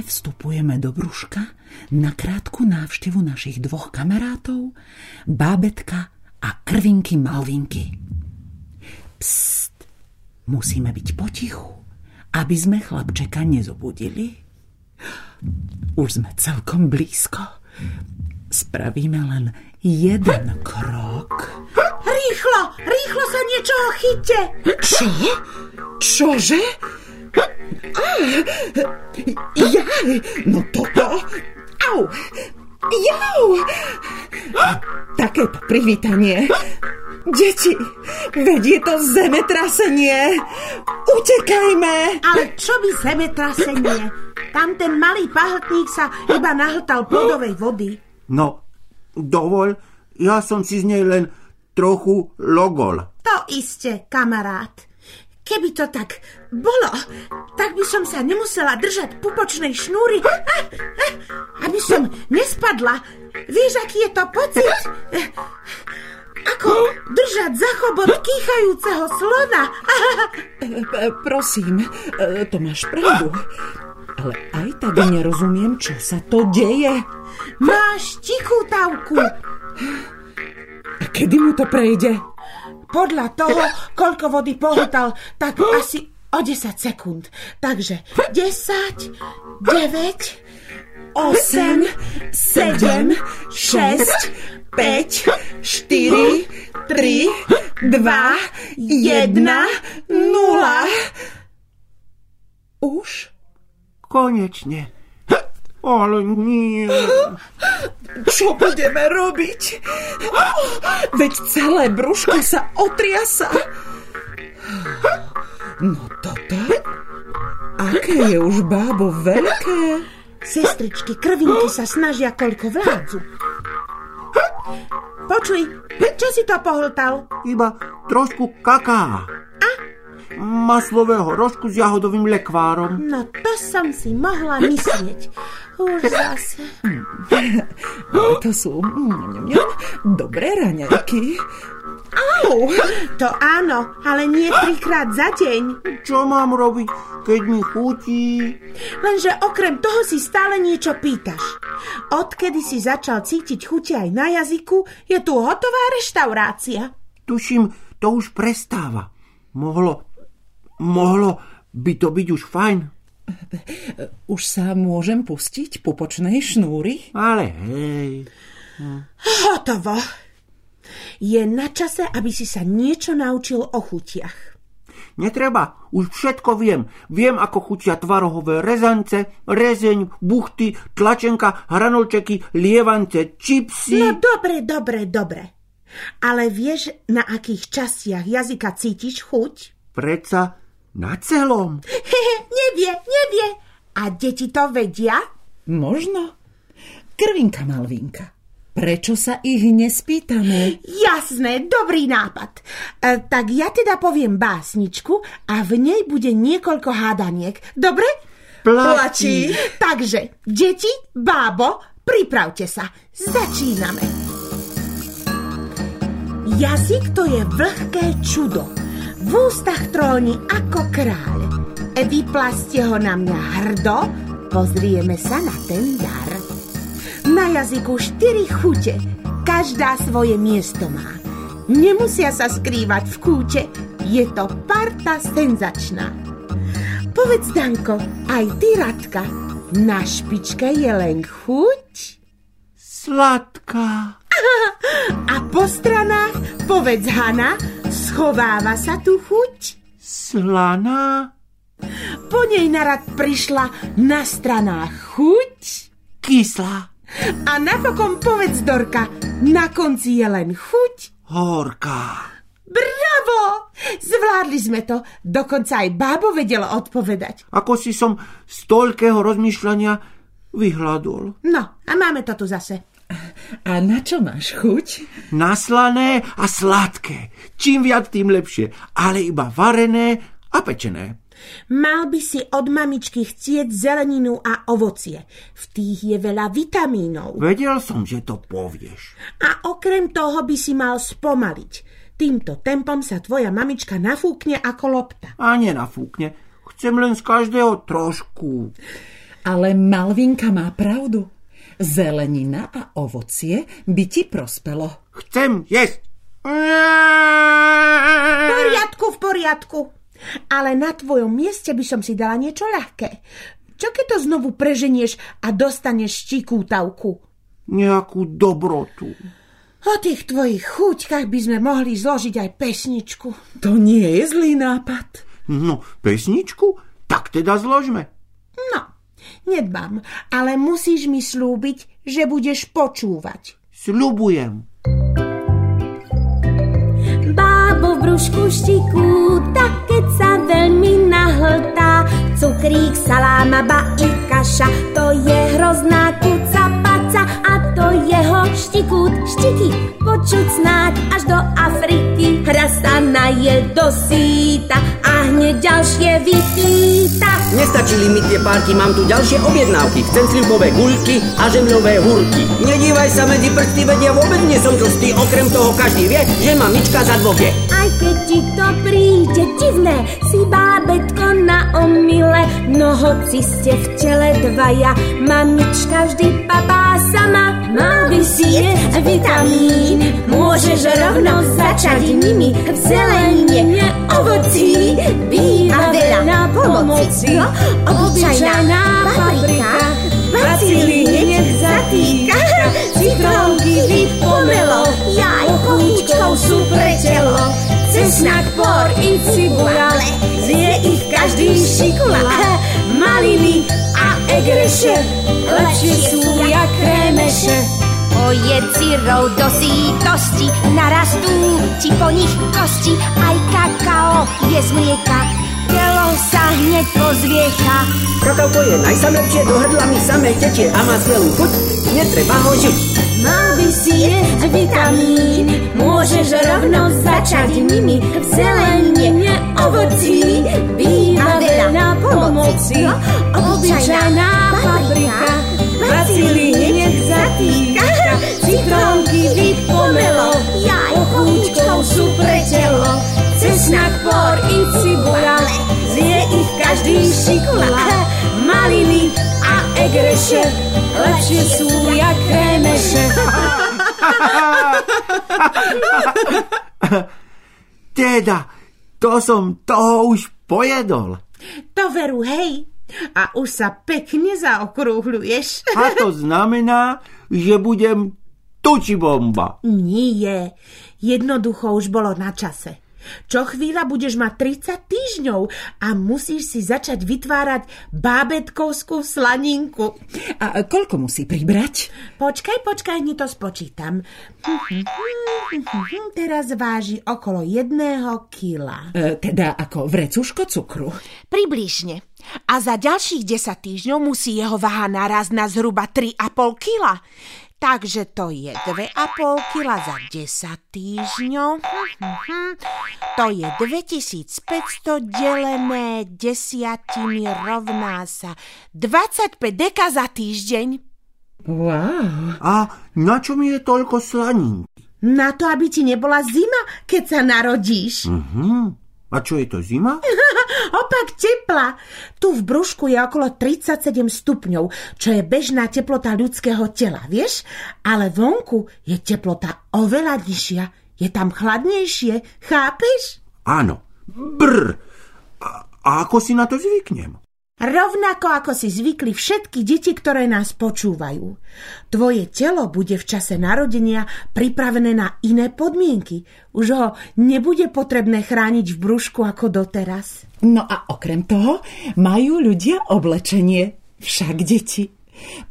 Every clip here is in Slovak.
Práve vstupujeme do brúška na krátku návštevu našich dvoch kamarátov, bábetka a krvinky Malvinky. Psst, musíme byť potichu, aby sme chlapčeka nezobudili. Už sme celkom blízko. Spravíme len jeden krok. Rýchlo, rýchlo sa niečoho chyťte. Čo? Čože? Ja, no toto. Au, jau. Takéto privítanie. Deti, veď je to zemetrasenie. Utekajme. Ale čo by zemetrasenie? Tam ten malý pahltník sa iba nahltal plodovej vody. No, dovol, ja som si z nej len trochu logol. To iste, kamarát. Keby to tak bolo, tak by som sa nemusela držať pupočnej šnúry, aby som nespadla. Vieš, aký je to pocit? Ako držať za chobot kýchajúceho slona. Prosím, to máš pravdu. Ale aj tak nerozumiem, čo sa to deje. Máš tichú tavku. A kedy mu to prejde? Podľa toho, koľko vody pohltal, tak asi o 10 sekúnd. Takže 10, 9, 8, 7, 6, 5, 4, 3, 2, 1, 0. Už? Konečne. Ale nie. Čo budeme robiť? Veď celé brúško sa otriasa. No toto? Aké je už bábo veľké? Sestričky krvinky sa snažia koľko vládzu. Počuj, čo si to pohltal? Iba trošku kaká. Maslového rožku s jahodovým lekvárom. No to som si mohla myslieť. Už zase. Ale to sú mm, mm, dobré raňajky. Au! To áno, ale nie trikrát za deň. Čo mám robiť, keď mi chutí? Lenže okrem toho si stále niečo pýtaš. Odkedy si začal cítiť chuti aj na jazyku, je tu hotová reštaurácia. Tuším, to už prestáva. Mohlo, mohlo by to byť už fajn. Už sa môžem pustiť pupočnej šnúry? Ale hej. Hotovo. Je na čase, aby si sa niečo naučil o chutiach. Netreba, už všetko viem. Viem, ako chutia tvarohové rezance, rezeň, buchty, tlačenka, hranolčeky, lievance, čipsy. No dobre, dobre, dobre. Ale vieš, na akých častiach jazyka cítiš chuť? Preca na celom. Hehe, nevie, nevie. A deti to vedia? Možno. Krvinka Malvinka. Prečo sa ich nespýtame? Jasné, dobrý nápad. E, tak ja teda poviem básničku a v nej bude niekoľko hádaniek. Dobre? Platí. Takže, deti, bábo, pripravte sa. Začíname. Jazyk to je vlhké čudo. V ústach tróni ako kráľ. E, Vyplastie ho na mňa hrdo, pozrieme sa na ten dar. Na jazyku štyri chute, každá svoje miesto má. Nemusia sa skrývať v kúte, je to parta senzačná. Povedz, Danko, aj ty, Radka, na špičke je len chuť? Sladká. A po stranách, povedz Hana, schováva sa tu chuť? Slaná. Po nej narad prišla na stranách chuť? Kyslá. A napokon povedz Dorka, na konci je len chuť? Horká. Bravo! Zvládli sme to, dokonca aj bábo vedelo odpovedať. Ako si som z toľkého rozmýšľania vyhľadol. No, a máme to tu zase. A na čo máš chuť? Naslané a sladké. Čím viac, tým lepšie. Ale iba varené a pečené. Mal by si od mamičky chcieť zeleninu a ovocie. V tých je veľa vitamínov. Vedel som, že to povieš. A okrem toho by si mal spomaliť. Týmto tempom sa tvoja mamička nafúkne ako lopta. A nenafúkne. Chcem len z každého trošku. Ale Malvinka má pravdu. Zelenina a ovocie by ti prospelo. Chcem jesť. V poriadku, v poriadku. Ale na tvojom mieste by som si dala niečo ľahké. Čo keď to znovu preženieš a dostaneš štikútavku? Nejakú dobrotu. O tých tvojich chúťkach by sme mohli zložiť aj pesničku. To nie je zlý nápad. No, pesničku? Tak teda zložme. Nedbám, ale musíš mi slúbiť, že budeš počúvať. Sľubujem. Bábo v brúšku štiku, tak keď sa veľmi nahltá, cukrík, saláma, ba i kaša, to je hrozná kuca paca a to jeho štikút, štiky, počuť snáď až do Afriky. Hra sa naje do síta hneď ďalšie vypýta. Nestačili mi tie párky, mám tu ďalšie objednávky. Chcem slivkové guľky a žemľové húrky. Nedívaj sa medzi prsty, vedia vôbec nie som tlstý. Okrem toho každý vie, že mamička za dvoch je. Keď ti to príde divné, si bábetko na omyle, no hoci ste v tele dvaja, mamička vždy papá sama. Mal by si jesť vitamín, môžeš rovno začať nimi. V zelenine, ovocí, býva veľa pomoci. No, obyčajná paprika, egreše, lepšie sú jak kremeše. Ojed syrov do sítosti, narastú ti po nich kosti, aj kakao je z mlieka, telo sa hneď pozviecha. Kakauko je najsamlepšie, do hrdla mi samé tečie a má skvelú chuť, netreba ho žiť. Mal by si jesť vitamín, môžeš rovno začať nimi v zelenine, ovocí, veľa pomoci. Obyčajná paprika, bacíly hneď zatýka, citrónky vypomelo, jaj, kúčkov sú pre telo, cesnak, por i cibula, zje ich každý šikula, maliny a egreše, lepšie sú jak kremeše. Teda, to som toho už pojedol. To veru, hej. A už sa pekne zaokrúhľuješ. A to znamená, že budem tuči bomba. Nie, jednoducho už bolo na čase. Čo chvíľa budeš mať 30 týždňov a musíš si začať vytvárať bábetkovskú slaninku. A koľko musí pribrať? Počkaj, počkaj, hneď to spočítam. Teraz váži okolo jedného kila. E, teda ako vrecuško cukru. Približne. A za ďalších 10 týždňov musí jeho váha naraz na zhruba 3,5 kila. Takže to je 2,5 kg za 10 týždňov. To je 2500 delené desiatimi rovná sa 25 deka za týždeň. Wow. A na čo mi je toľko slanín? Na to, aby ti nebola zima, keď sa narodíš. Mhm. A čo je to zima? Opak tepla. Tu v brúšku je okolo 37 stupňov, čo je bežná teplota ľudského tela, vieš? Ale vonku je teplota oveľa nižšia. Je tam chladnejšie, chápeš? Áno. Brr. A, a ako si na to zvyknem? Rovnako ako si zvykli všetky deti, ktoré nás počúvajú. Tvoje telo bude v čase narodenia pripravené na iné podmienky. Už ho nebude potrebné chrániť v brúšku ako doteraz. No a okrem toho majú ľudia oblečenie. Však deti.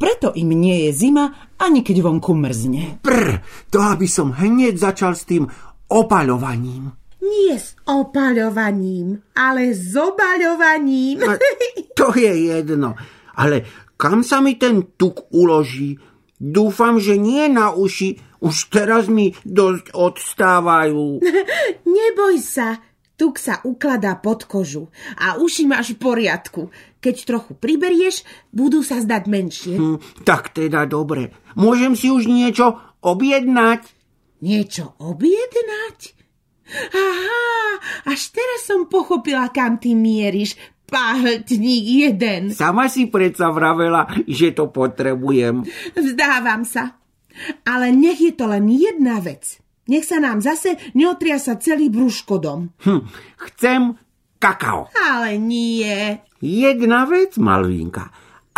Preto im nie je zima, ani keď vonku mrzne. Brr. To aby som hneď začal s tým opaľovaním. Nie s opaľovaním, ale s obaľovaním. A to je jedno. Ale kam sa mi ten tuk uloží? Dúfam, že nie na uši. Už teraz mi dosť odstávajú. Neboj sa, tuk sa ukladá pod kožu a uši máš v poriadku. Keď trochu priberieš, budú sa zdať menšie. Hm, tak teda dobre. Môžem si už niečo objednať? Niečo objednať? Aha, až teraz som pochopila, kam ty mieríš. Pahltník jeden. Sama si predsa vravela, že to potrebujem. Vzdávam sa. Ale nech je to len jedna vec. Nech sa nám zase neotriasa celý brúškodom. Hm, chcem kakao. Ale nie. Jedna vec, Malvinka.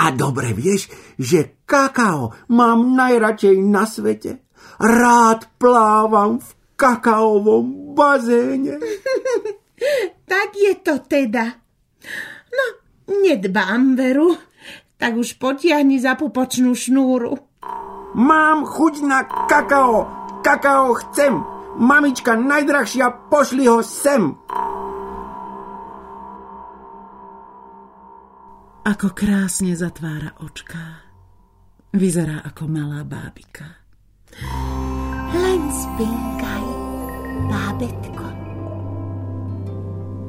A dobre vieš, že kakao mám najradšej na svete. Rád plávam v kakaovom bazéne. tak je to teda. No, nedbám, Veru. Tak už potiahni za pupočnú šnúru. Mám chuť na kakao. Kakao chcem. Mamička najdrahšia, pošli ho sem. Ako krásne zatvára očka. Vyzerá ako malá bábika. Len spinkaj, bábetko.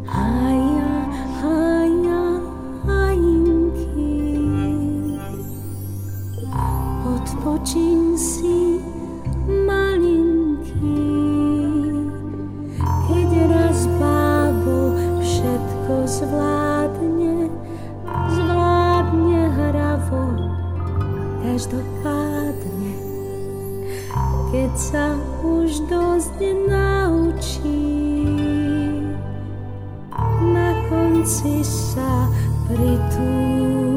Haja, Keď sa už dosť naučí, na konci sa pritúli.